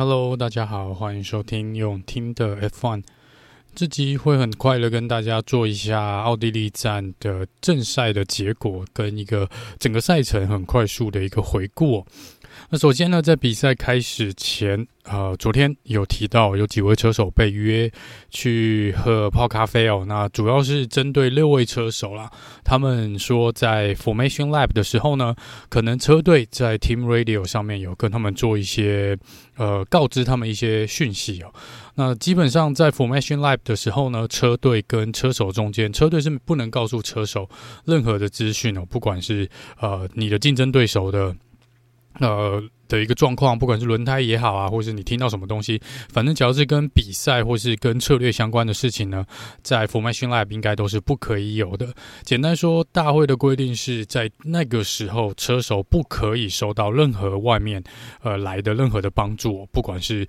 Hello，大家好，欢迎收听用听的 F One，。这集会很快的跟大家做一下奥地利站的正赛的结果，跟一个整个赛程很快速的一个回顾。那首先呢，在比赛开始前，呃，昨天有提到有几位车手被约去喝泡咖啡哦。那主要是针对六位车手啦，他们说在 Formation Lab 的时候呢，可能车队在 Team Radio 上面有跟他们做一些呃告知他们一些讯息哦。那基本上在 Formation Lab 的时候呢，车队跟车手中间，车队是不能告诉车手任何的资讯哦，不管是呃你的竞争对手的。呃的一个状况，不管是轮胎也好啊，或是你听到什么东西，反正只要是跟比赛或是跟策略相关的事情呢，在 Formation Lab 应该都是不可以有的。简单说，大会的规定是在那个时候，车手不可以收到任何外面呃来的任何的帮助，不管是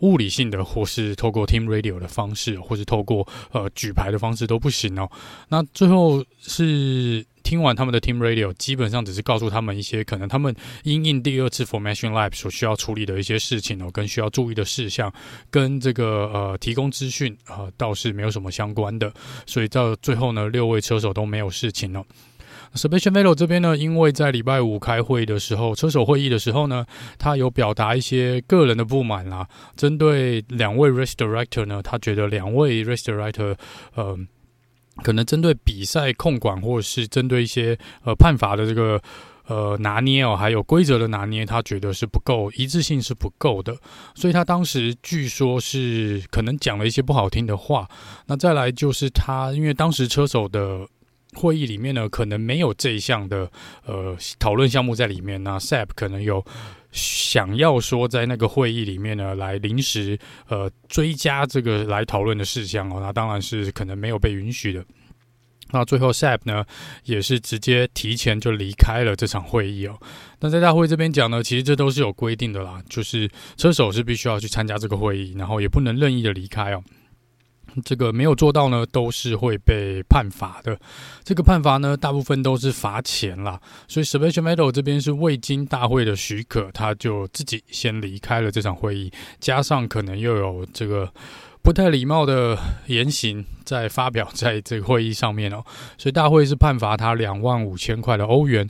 物理性的，或是透过 Team Radio 的方式，或是透过呃举牌的方式都不行哦。那最后是。听完他们的 Team Radio，基本上只是告诉他们一些可能他们因应第二次 Formation Lab 所需要处理的一些事情哦，跟需要注意的事项，跟这个呃提供资讯啊倒是没有什么相关的，所以到最后呢，六位车手都没有事情了。Sebastian Vettel 这边呢，因为在礼拜五开会的时候，车手会议的时候呢，他有表达一些个人的不满啦，针对两位 Race Director 呢，他觉得两位 Race Director 呃。可能针对比赛控管，或者是针对一些呃判罚的这个呃拿捏哦，还有规则的拿捏，他觉得是不够一致性是不够的，所以他当时据说是可能讲了一些不好听的话。那再来就是他，因为当时车手的会议里面呢，可能没有这一项的呃讨论项目在里面，那 SAP 可能有。想要说在那个会议里面呢，来临时呃追加这个来讨论的事项哦，那当然是可能没有被允许的。那最后 SAP 呢也是直接提前就离开了这场会议哦。那在大会这边讲呢，其实这都是有规定的啦，就是车手是必须要去参加这个会议，然后也不能任意的离开哦。这个没有做到呢，都是会被判罚的。这个判罚呢，大部分都是罚钱啦。所以 Sebastian Metal 这边是未经大会的许可，他就自己先离开了这场会议，加上可能又有这个不太礼貌的言行在发表在这个会议上面哦。所以大会是判罚他两万五千块的欧元，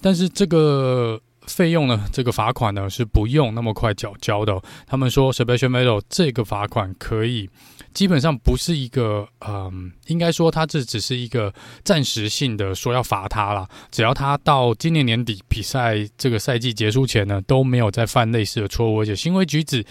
但是这个。费用呢？这个罚款呢是不用那么快缴交的。他们说 Sebastian Metal 这个罚款可以基本上不是一个，嗯，应该说他这只是一个暂时性的，说要罚他啦。只要他到今年年底比赛这个赛季结束前呢，都没有再犯类似的错误，而且行为举止。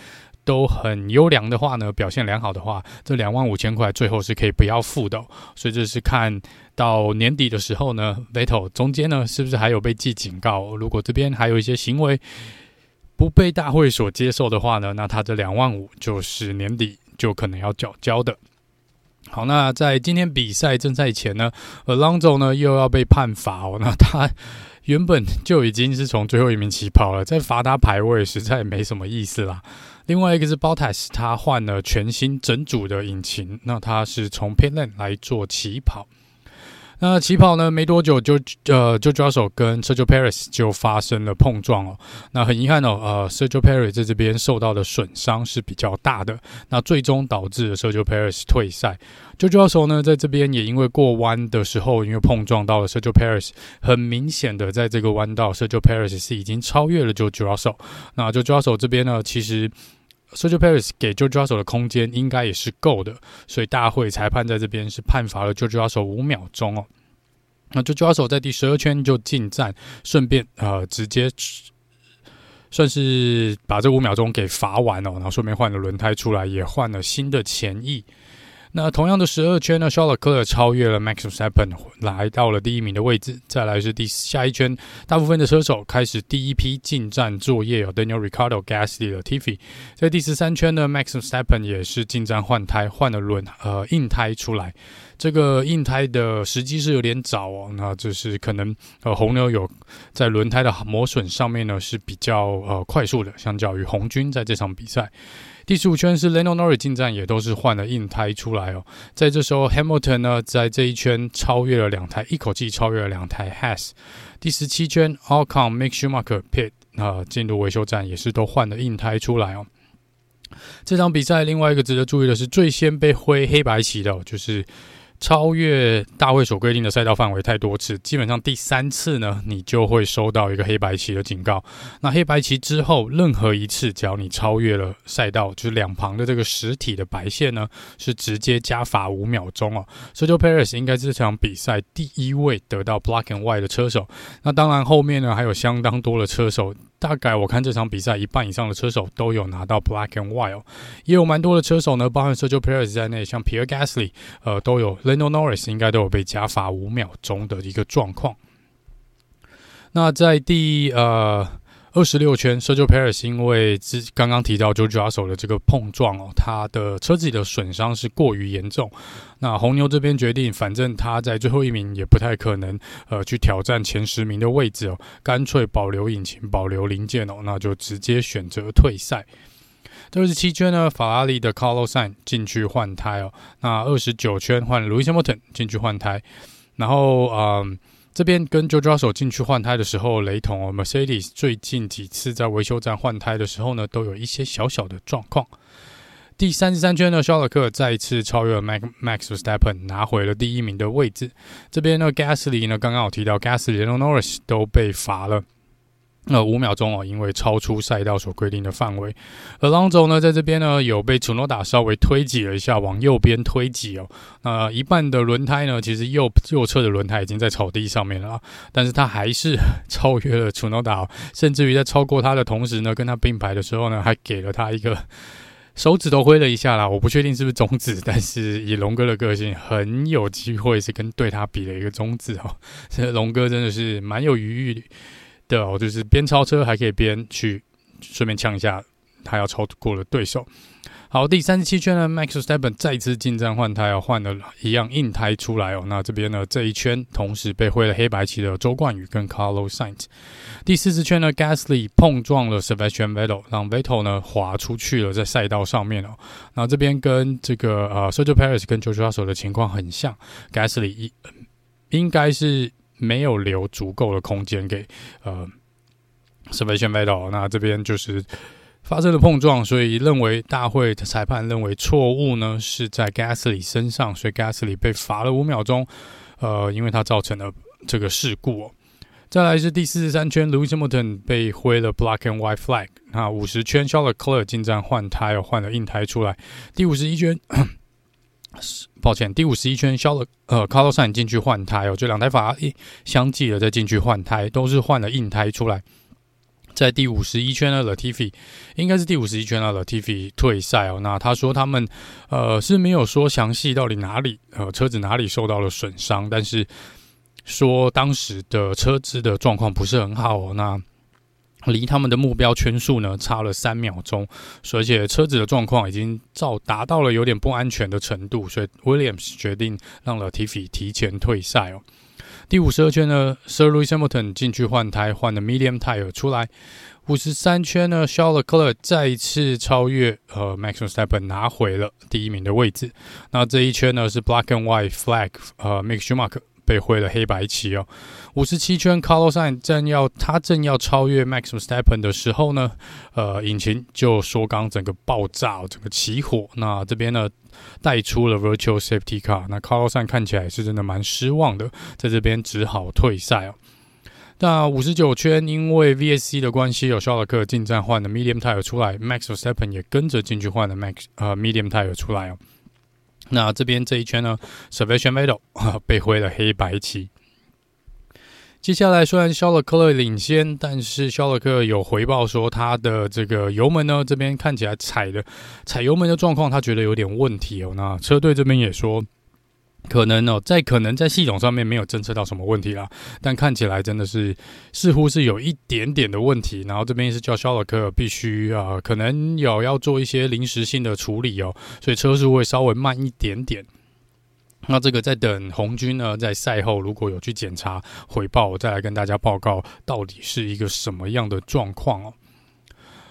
都很优良的话呢，表现良好的话，这两万五千块最后是可以不要付的。所以这是看到年底的时候呢，Vettel 中间呢是不是还有被记警告？如果这边还有一些行为不被大会所接受的话呢，那他这两万五就是年底就可能要缴交的。好，那在今天比赛正赛前呢，Alonso 呢又要被判罚哦。那他原本就已经是从最后一名起跑了，再罚他排位实在没什么意思啦。另外一个是 Bottas，他换了全新整组的引擎，那他是从 Pit Lane 来做起跑。那起跑呢没多久就呃，Jojo Russell 跟 Sergio Paris 就发生了碰撞哦。那很遗憾哦，呃 Sergio Paris 在这边受到的损伤是比较大的，那最终导致了 Sergio Paris 退赛。George Russell 呢在这边也因为过弯的时候因为碰撞到了 Sergio Paris，很明显的在这个弯道 Sergio Paris 是已经超越了 George Russell。那 George Russell 这边呢其实。Sergio Paris 给 j o j o a s o 的空间应该也是够的，所以大会裁判在这边是判罚了 j o j o a s o 五秒钟哦。那 j o j o a s o 在第十二圈就进站，顺便呃直接算是把这五秒钟给罚完哦，然后顺便换了轮胎出来，也换了新的前翼。那同样的十二圈呢，Charles Leclerc 超越了 Max Verstappen，来到了第一名的位置。再来是第下一圈，大部分的车手开始第一批进站作业有 Daniel Ricardo、Gasly、Latifi。在第十三圈呢，Max Verstappen 也是进站换胎，换了轮呃硬胎出来。这个硬胎的时机是有点早哦，那就是可能呃红牛有在轮胎的磨损上面呢是比较呃快速的，相较于红军在这场比赛。第十五圈是 l e n o n o r r i 进站，也都是换了硬胎出来哦。在这时候，Hamilton 呢，在这一圈超越了两台，一口气超越了两台 Has。第十七圈，Alcon、m a k e Schumacher、Pit 啊，进入维修站也是都换了硬胎出来哦。这场比赛另外一个值得注意的是，最先被挥黑白旗的，就是。超越大会所规定的赛道范围太多次，基本上第三次呢，你就会收到一个黑白旗的警告。那黑白旗之后，任何一次，只要你超越了赛道，就是两旁的这个实体的白线呢，是直接加罚五秒钟哦。s e r g i Perez 应该是这场比赛第一位得到 Black and White 的车手。那当然后面呢，还有相当多的车手。大概我看这场比赛一半以上的车手都有拿到 Black and White，也有蛮多的车手呢，包含 Sergio Perez 在内，像 Pierre Gasly，呃，都有 l e n d o Norris 应该都有被加罚五秒钟的一个状况。那在第呃。二十六圈，Sergio Perez 因为之刚刚提到 George Russell 的这个碰撞哦，他的车子的损伤是过于严重。那红牛这边决定，反正他在最后一名也不太可能呃去挑战前十名的位置哦，干脆保留引擎、保留零件哦，那就直接选择退赛。第二十七圈呢，法拉利的 Carlos Sain 进去换胎哦。那二十九圈换 Lewis Hamilton 进去换胎，然后嗯。这边跟 j o j o 手进去换胎的时候雷同哦，Mercedes 最近几次在维修站换胎的时候呢，都有一些小小的状况。第三十三圈呢，肖勒克再一次超越了 Max Max Verstappen，拿回了第一名的位置。这边呢，Gasly 呢，刚刚有提到 Gasly 和 Norris 都被罚了。那五秒钟哦，因为超出赛道所规定的范围。而 Alonso 呢，在这边呢有被楚诺达稍微推挤了一下，往右边推挤哦。那一半的轮胎呢，其实右右侧的轮胎已经在草地上面了，但是他还是 超越了楚诺达甚至于在超过他的同时呢，跟他并排的时候呢，还给了他一个手指头挥了一下啦。我不确定是不是中指，但是以龙哥的个性，很有机会是跟对他比了一个中指哦。这 龙哥真的是蛮有余裕。对哦，就是边超车还可以边去顺便呛一下他要超过的对手。好，第三十七圈呢，Max Verstappen 再次进站换胎，要换了一样硬胎出来哦。那这边呢，这一圈同时被挥了黑白旗的周冠宇跟 Carlos Sainz。第四十圈呢，Gasly 碰撞了 Sebastian Vettel，让 Vettel 呢滑出去了，在赛道上面哦。那这边跟这个呃 Sergio Perez 跟 George Russell 的情况很像，Gasly 一应该是。没有留足够的空间给呃 Sebastian Vettel，那这边就是发生了碰撞，所以认为大会的裁判认为错误呢是在 Gasly 身上，所以 Gasly 被罚了五秒钟，呃，因为他造成了这个事故哦。再来是第四十三圈，Lewis Hamilton 被挥了 Black and White Flag，那五十圈 Charles Leclerc 进站换胎，又换了硬胎出来，第五十一圈。抱歉，第五十一圈消了，呃，Carlos 进去换胎哦，就两台法拉利相继的再进去换胎，都是换了硬胎出来。在第五十一圈呢，Latifi 应该是第五十一圈了，Latifi 退赛哦。那他说他们呃是没有说详细到底哪里呃车子哪里受到了损伤，但是说当时的车子的状况不是很好哦。那离他们的目标圈数呢差了三秒钟，而且车子的状况已经到达到了有点不安全的程度，所以 Williams 决定让 Latifi 提前退赛哦。第五十二圈呢，Sir Lewis Hamilton 进去换胎，换了 Medium Tire 出来。五十三圈呢，Charles Leclerc 再一次超越呃 Max Verstappen 拿回了第一名的位置。那这一圈呢是 Black and White Flag，呃，Mick Schumacher。被挥了黑白旗哦，五十七圈，Carlos Sainz 正要他正要超越 Max v e s t e p p e n 的时候呢，呃，引擎就缩缸，整个爆炸，整个起火。那这边呢带出了 Virtual Safety Car，那 Carlos Sainz 看起来是真的蛮失望的，在这边只好退赛哦。那五十九圈，因为 VSC 的关系，有肖尔克进站换了 Medium Tire 出来，Max v e s t e p p e n 也跟着进去换了 Max 呃 Medium Tire 出来哦。那这边这一圈呢，Sebastian Vettel 被挥了黑白旗。接下来虽然肖勒克勒领先，但是肖勒克有回报说他的这个油门呢，这边看起来踩的踩油门的状况，他觉得有点问题哦。那车队这边也说。可能哦，在可能在系统上面没有侦测到什么问题啦，但看起来真的是似乎是有一点点的问题。然后这边是叫肖尔克必须啊、可能有要做一些临时性的处理哦，所以车速会稍微慢一点点。那这个在等红军呢，在赛后如果有去检查回报，我再来跟大家报告到底是一个什么样的状况哦。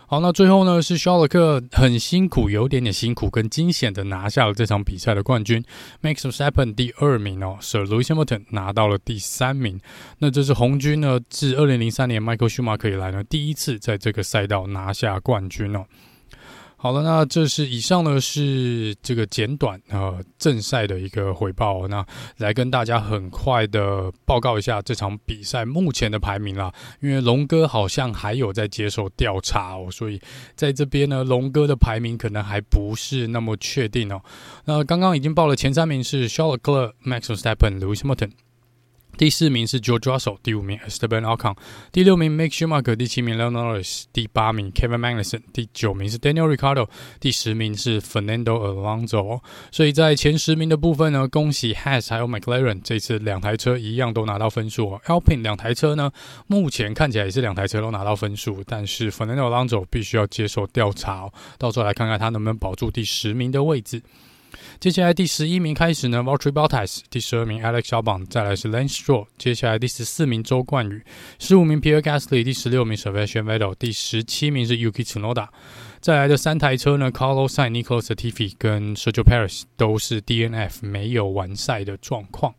好，那最后呢是肖勒克很辛苦，有点点辛苦跟惊险的拿下了这场比赛的冠军。Max Verstappen 第二名哦，Sir Lewis Hamilton 拿到了第三名。那这是红军呢自二零零三年 Michael Schumacher 以来呢第一次在这个赛道拿下冠军哦。好了，那这是以上呢是这个简短呃正赛的一个回报，那来跟大家很快的报告一下这场比赛目前的排名啦。因为龙哥好像还有在接受调查哦，所以在这边呢，龙哥的排名可能还不是那么确定哦。那刚刚已经报了前三名是 Charles Leclerc、Max Verstappen、Lewis Hamilton。第四名是 George Russell，第五名 Esteban Ocon，第六名 Mick Schumacher，第七名 Lando Norris，第八名 Kevin Magnussen，第九名是 Daniel r i c a r d o 第十名是 Fernando Alonso。所以在前十名的部分呢，恭喜 Haas 还有 McLaren，这次两台车一样都拿到分数哦。Alpine 两台车呢，目前看起来也是两台车都拿到分数，但是 Fernando Alonso 必须要接受调查哦，到时候来看看他能不能保住第十名的位置。接下来第十一名开始呢 v a l t r y Bottas，第十二名 Alex Albon，再来是 Lance Stroll，接下来第十四名周冠宇，十五名 Pierre Gasly，第十六名 Sebastian Vettel，第十七名是 Yuki Tsunoda。再来的三台车呢，Carlos Sainz、Nicholas Latifi 跟 Sergio Perez 都是 DNF 没有完赛的状况。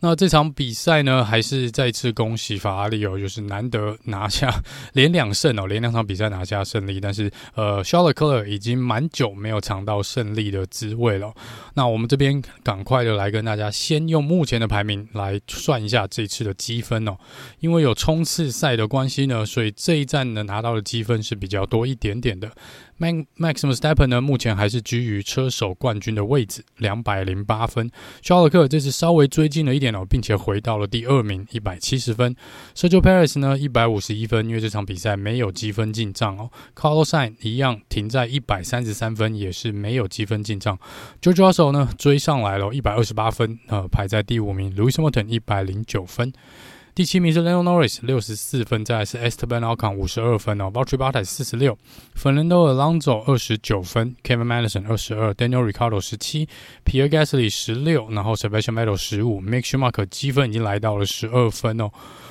那这场比赛呢，还是再次恭喜法拉利哦，就是难得拿下连两胜哦，连两场比赛拿下胜利。但是，呃肖特科尔已经蛮久没有尝到胜利的滋味了。那我们这边赶快的来跟大家先用目前的排名来算一下这次的积分哦，因为有冲刺赛的关系呢，所以这一站呢拿到的积分是比较多一点点的。Max Verstappen 呢，目前还是居于车手冠军的位置，两百零八分。肖尔克这次稍微追进了一点哦，并且回到了第二名，一百七十分。Sergio Perez 呢，一百五十一分，因为这场比赛没有积分进账哦。Carlos Sain 一样停在一百三十三分，也是没有积分进账。George Russell 呢追上来了，一百二十八分，呃，排在第五名。Lewis Hamilton 一百零九分。第七名是 Lando Norris，六十四分，再来是 Esteban Ocon 五十二分哦，Valtteri Bottas 四十六，Fernando Alonso 二十九分，Kevin Magnussen 二十二，Daniel Ricciardo 十七，Pierre Gasly 十六，然后 Sebastian Vettel 十五，Mick Schumacher 积分已经来到了十二分哦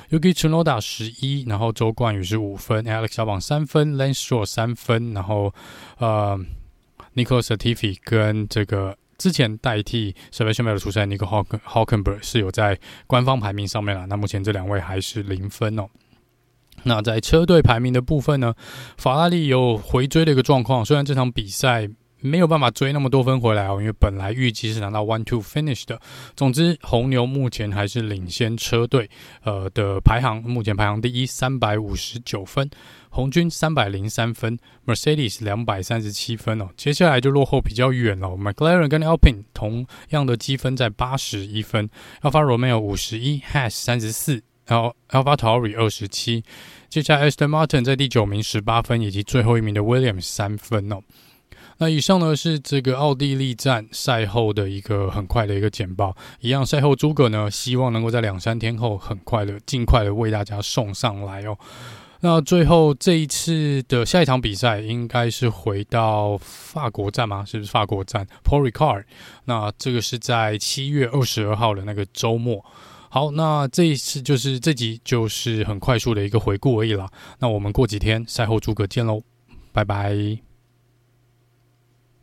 ，Yuki Tsunoda 十一，然后周冠宇是五分，Alex Albon 三分，Lance Stroll 三分，然后呃 n i c o l a s a t i f i 跟这个。之前代替 Sebastian Vettel 出赛，Nico Hulkenberg 是有在官方排名上面了。那目前这两位还是零分哦。那在车队排名的部分呢，法拉利有回追的一个状况。虽然这场比赛没有办法追那么多分回来哦，因为本来预计是拿到 one two finish 的。总之，红牛目前还是领先车队呃的排行，目前排行第一，三百五十九分。红军三百零三分，Mercedes 两百三十七分哦，接下来就落后比较远了。McLaren 跟 Alpine 同样的积分在八十一分，Alfa Romeo 五十一，Haas 三十四，然后 AlphaTauri 二十七，接下来 Aston Martin 在第九名十八分，以及最后一名的 Williams 三分哦。那以上呢是这个奥地利站赛后的一个很快的一个简报，一样赛后诸葛呢希望能够在两三天后很快的尽快的为大家送上来哦。那最后这一次的下一场比赛应该是回到法国站吗？是不是法国站？Paul Ricard。那这个是在七月二十二号的那个周末。好，那这一次就是这集就是很快速的一个回顾而已啦。那我们过几天赛后诸葛见喽，拜拜。